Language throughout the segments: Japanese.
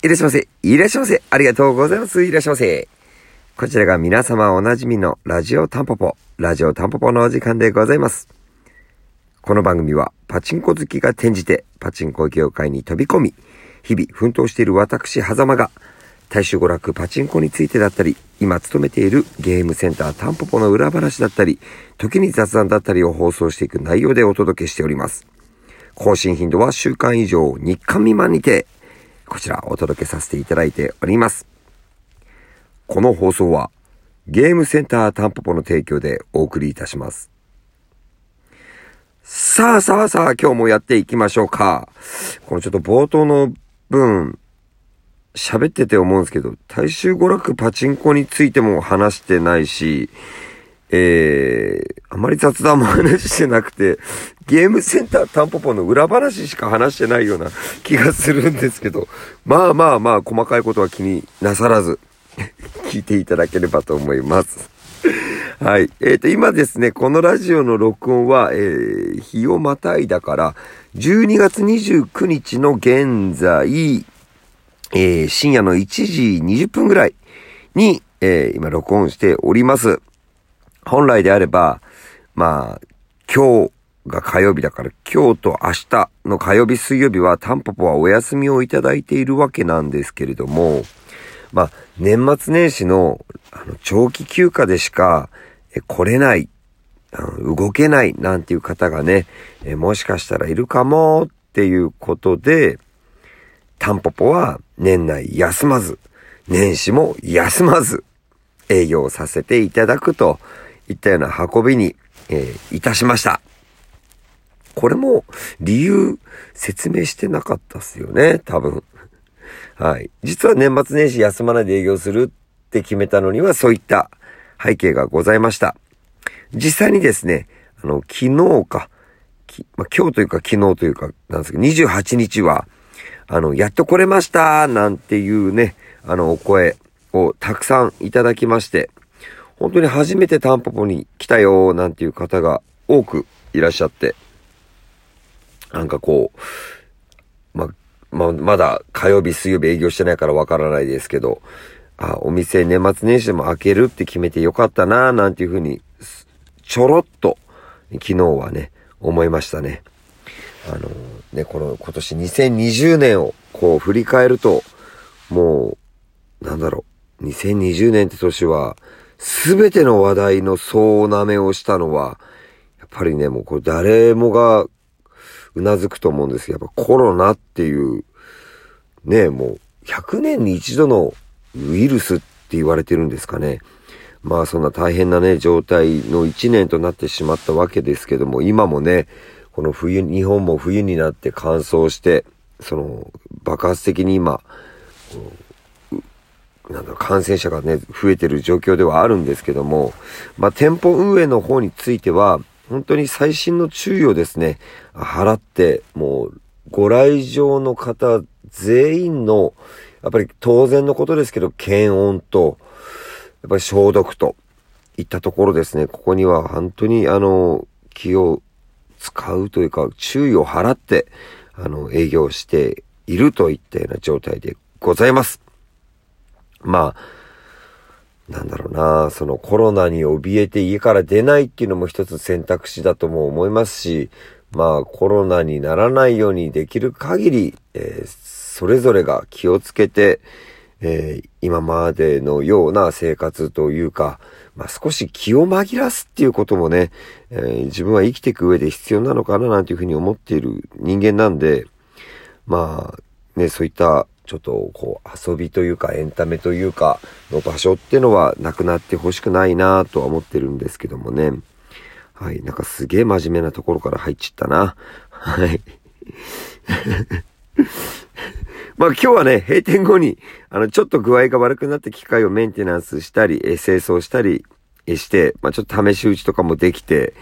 いらっしゃいませ。いらっしゃいませ。ありがとうございます。いらっしゃいませ。こちらが皆様おなじみのラジオタンポポ、ラジオタンポポのお時間でございます。この番組はパチンコ好きが転じてパチンコ業界に飛び込み、日々奮闘している私、狭間が大衆娯楽パチンコについてだったり、今勤めているゲームセンタータンポポの裏話だったり、時に雑談だったりを放送していく内容でお届けしております。更新頻度は週間以上、日間未満にて、こちらお届けさせていただいております。この放送は、ゲームセンタータンポポの提供でお送りいたします。さあさあさあ、今日もやっていきましょうか。このちょっと冒頭の分、喋ってて思うんですけど、大衆娯楽パチンコについても話してないし、えー、あまり雑談も話してなくて、ゲームセンタータンポポの裏話しか話してないような気がするんですけど、まあまあまあ、細かいことは気になさらず、聞いていただければと思います。はい。えっ、ー、と、今ですね、このラジオの録音は、えー、日をまたいだから、12月29日の現在、えー、深夜の1時20分ぐらいに、えー、今録音しております。本来であれば、まあ、今日が火曜日だから、今日と明日の火曜日、水曜日はタンポポはお休みをいただいているわけなんですけれども、まあ、年末年始のあの長期休暇でしか来れない、動けないなんていう方がね、もしかしたらいるかもっていうことで、タンポポは年内休まず、年始も休まず、営業させていただくといったような運びに、えー、いたしました。これも理由説明してなかったっすよね、多分。はい。実は年末年始休まないで営業するって決めたのにはそういった背景がございました。実際にですね、あの、昨日か、ま、今日というか昨日というかなんですけど、28日は、あの、やっと来れましたなんていうね、あの、お声をたくさんいただきまして、本当に初めてタンポポに来たよなんていう方が多くいらっしゃって、なんかこう、ま、ま、まだ火曜日、水曜日営業してないからわからないですけど、あ、お店年末年始でも開けるって決めてよかったななんていうふうに、ちょろっと昨日はね、思いましたね。あのね、この今年2020年をこう振り返ると、もう、なんだろう、2020年って年は、すべての話題の総なめをしたのは、やっぱりね、もうこれ誰もがうなずくと思うんですけど、やっぱコロナっていう、ね、もう100年に一度のウイルスって言われてるんですかね。まあそんな大変なね、状態の1年となってしまったわけですけども、今もね、この冬、日本も冬になって乾燥して、その爆発的に今、なんだろ、感染者がね、増えてる状況ではあるんですけども、まあ、店舗運営の方については、本当に最新の注意をですね、払って、もう、ご来場の方全員の、やっぱり当然のことですけど、検温と、やっぱり消毒といったところですね、ここには本当にあの、気を使うというか、注意を払って、あの、営業しているといったような状態でございます。まあ、なんだろうな、そのコロナに怯えて家から出ないっていうのも一つ選択肢だとも思いますし、まあコロナにならないようにできる限り、えー、それぞれが気をつけて、えー、今までのような生活というか、まあ、少し気を紛らすっていうこともね、えー、自分は生きていく上で必要なのかななんていうふうに思っている人間なんで、まあ、ね、そういったちょっとこう遊びというかエンタメというかの場所っていうのはなくなってほしくないなとは思ってるんですけどもね。はい。なんかすげえ真面目なところから入っちゃったな。はい。まあ今日はね、閉店後に、あの、ちょっと具合が悪くなって機械をメンテナンスしたり、え清掃したりして、まあちょっと試し打ちとかもできて、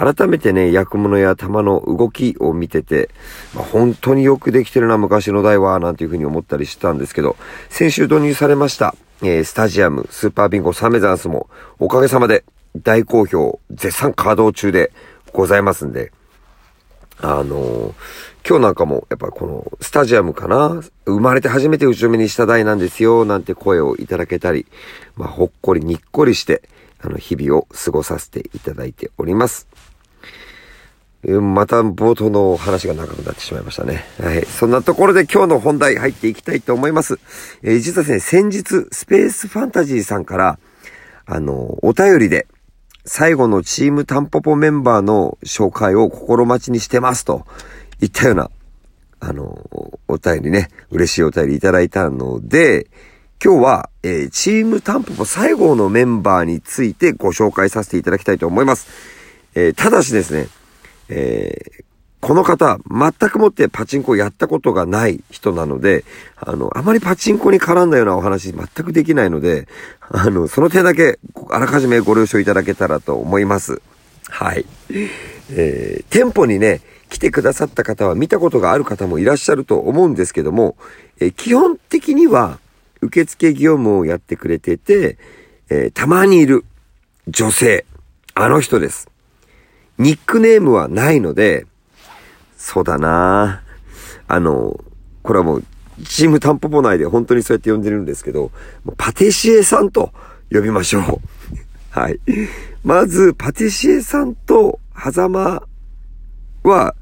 改めてね、役物や玉の動きを見てて、まあ、本当によくできてるな、昔の台は、なんていうふうに思ったりしたんですけど、先週導入されました、えー、スタジアム、スーパービンゴサメザンスも、おかげさまで大好評、絶賛稼働中でございますんで、あの、今日なんかも、やっぱこの、スタジアムかな生まれて初めて打ち目にした代なんですよ、なんて声をいただけたり、まあ、ほっこりにっこりして、あの、日々を過ごさせていただいております。また冒頭の話が長くなってしまいましたね。はい。そんなところで今日の本題入っていきたいと思います。えー、実はですね、先日、スペースファンタジーさんから、あの、お便りで、最後のチームタンポポメンバーの紹介を心待ちにしてますといったような、あの、お便りね、嬉しいお便りいただいたので、今日は、えー、チームタンポポ最後のメンバーについてご紹介させていただきたいと思います。えー、ただしですね、えー、この方、全くもってパチンコをやったことがない人なので、あの、あまりパチンコに絡んだようなお話全くできないので、あの、その点だけあらかじめご了承いただけたらと思います。はい。えー、店舗にね、来てくださった方は見たことがある方もいらっしゃると思うんですけども、えー、基本的には受付業務をやってくれてて、えー、たまにいる女性、あの人です。ニックネームはないので、そうだなあの、これはもう、チームタンポポ内で本当にそうやって呼んでるんですけど、パティシエさんと呼びましょう。はい。まず、パティシエさんと、狭間は、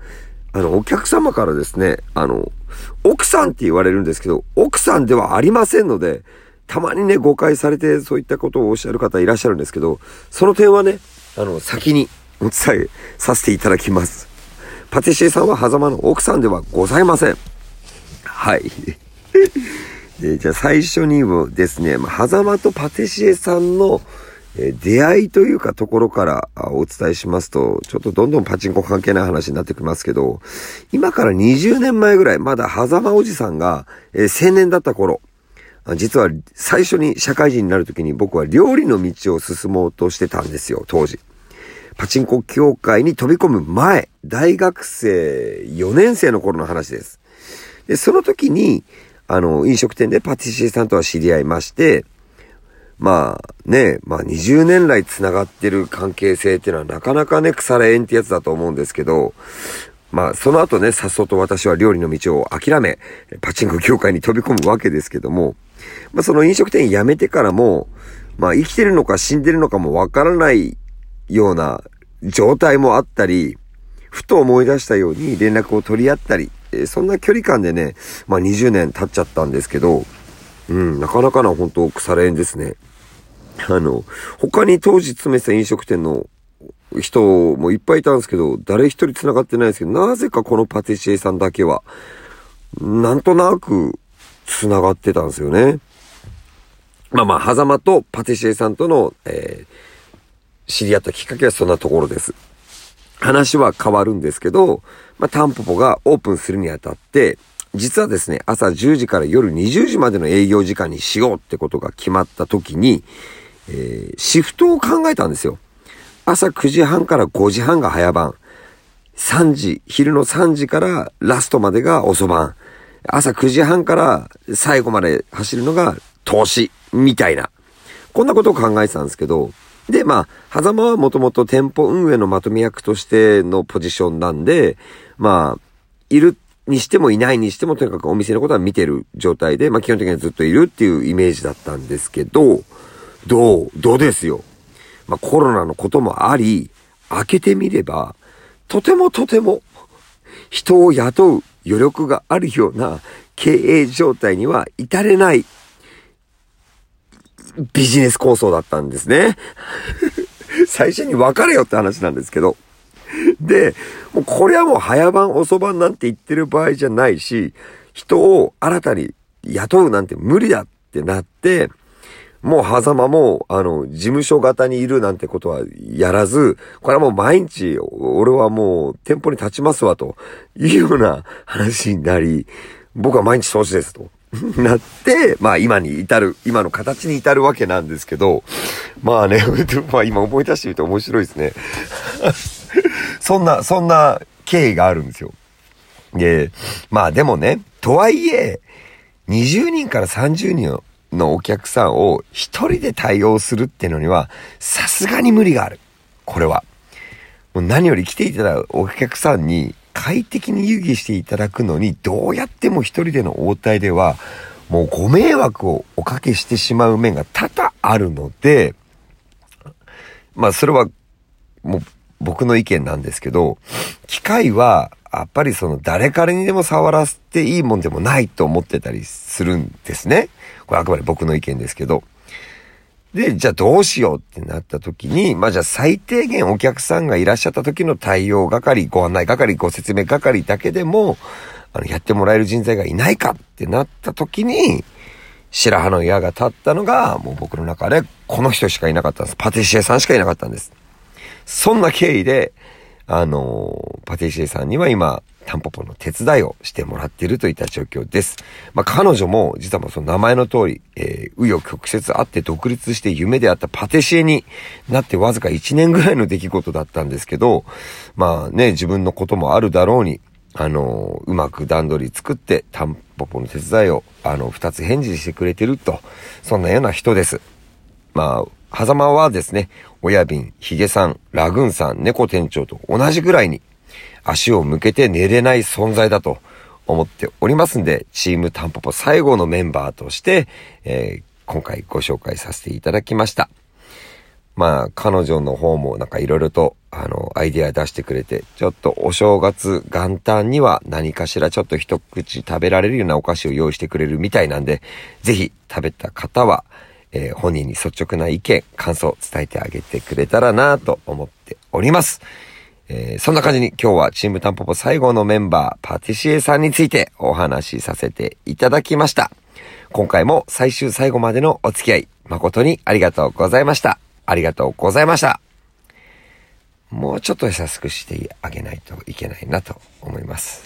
あの、お客様からですね、あの、奥さんって言われるんですけど、奥さんではありませんので、たまにね、誤解されてそういったことをおっしゃる方いらっしゃるんですけど、その点はね、あの、先にお伝えさせていただきます。パティシエさんは狭間の奥さんではございません。はい。でじゃあ最初にもですね、まあ、狭間とパティシエさんのえ出会いというかところからお伝えしますと、ちょっとどんどんパチンコ関係ない話になってきますけど、今から20年前ぐらい、まだ狭間おじさんが、え青年だった頃、実は最初に社会人になるときに僕は料理の道を進もうとしてたんですよ、当時。パチンコ協会に飛び込む前、大学生4年生の頃の話です。で、その時に、あの、飲食店でパティシエさんとは知り合いまして、まあね、まあ20年来繋がってる関係性っていうのはなかなかね、腐れ縁ってやつだと思うんですけど、まあその後ね、さっそと私は料理の道を諦め、パチンコ協会に飛び込むわけですけども、まあその飲食店辞めてからも、まあ生きてるのか死んでるのかもわからないような状態もあったり、ふと思い出したように連絡を取り合ったり、そんな距離感でね、まあ20年経っちゃったんですけど、うん、なかなかな本当腐れ縁ですね。あの、他に当時詰めてた飲食店の人もいっぱいいたんですけど、誰一人繋がってないですけど、なぜかこのパティシエさんだけは、なんとなく繋がってたんですよね。まあまあ、狭間とパティシエさんとの、えー、知り合ったきっかけはそんなところです。話は変わるんですけど、まあ、タンポポがオープンするにあたって、実はですね、朝10時から夜20時までの営業時間にしようってことが決まった時に、えー、シフトを考えたんですよ。朝9時半から5時半が早番。3時、昼の3時からラストまでが遅番。朝9時半から最後まで走るのが投資、みたいな。こんなことを考えてたんですけど、で、まあ、狭間はもともと店舗運営のまとめ役としてのポジションなんで、まあ、いるにしてもいないにしてもとにかくお店のことは見てる状態で、まあ基本的にはずっといるっていうイメージだったんですけど、どうどうですよ。まあコロナのこともあり、開けてみれば、とてもとても人を雇う余力があるような経営状態には至れないビジネス構想だったんですね。最初に別れよって話なんですけど。で、もうこれはもう早番遅番なんて言ってる場合じゃないし、人を新たに雇うなんて無理だってなって、もう狭間も、あの、事務所型にいるなんてことはやらず、これはもう毎日、俺はもう店舗に立ちますわ、というような話になり、僕は毎日投資ですと。なって、まあ今に至る、今の形に至るわけなんですけど、まあね、まあ今思い出してみて面白いですね。そんな、そんな経緯があるんですよ。で、まあでもね、とはいえ、20人から30人のお客さんを一人で対応するっていうのには、さすがに無理がある。これは。もう何より来ていただくお客さんに快適に遊戯していただくのに、どうやっても一人での応対では、もうご迷惑をおかけしてしまう面が多々あるので、まあそれはもう僕の意見なんですけど、機械はやっぱりその誰彼にでも触らせていいもんでもないと思ってたりするんですね。これあくまで僕の意見ですけど。で、じゃあどうしようってなった時に、まあじゃあ最低限お客さんがいらっしゃった時の対応係、ご案内係、ご説明係だけでも、あの、やってもらえる人材がいないかってなった時に、白羽の矢が立ったのが、もう僕の中でこの人しかいなかったんです。パティシエさんしかいなかったんです。そんな経緯で、あの、パティシエさんには今、タンポポの手伝いをしてもらっているといった状況です。まあ、彼女も、実はもうその名前の通り、えー、紆余曲折あって独立して夢であったパティシエになってわずか1年ぐらいの出来事だったんですけど、まあね、自分のこともあるだろうに、あの、うまく段取り作って、タンポポの手伝いを、あの、二つ返事してくれてると、そんなような人です。まあ、狭間はですね、親瓶、ヒゲさん、ラグーンさん、猫店長と同じぐらいに足を向けて寝れない存在だと思っておりますんで、チームタンポポ最後のメンバーとして、えー、今回ご紹介させていただきました。まあ、彼女の方もなんか色々と、あの、アイディア出してくれて、ちょっとお正月元旦には何かしらちょっと一口食べられるようなお菓子を用意してくれるみたいなんで、ぜひ食べた方は、えー、本人に率直な意見、感想を伝えてあげてくれたらなと思っております。えー、そんな感じに今日はチームタンポポ最後のメンバー、パティシエさんについてお話しさせていただきました。今回も最終最後までのお付き合い、誠にありがとうございました。ありがとうございました。もうちょっと優しくしてあげないといけないなと思います。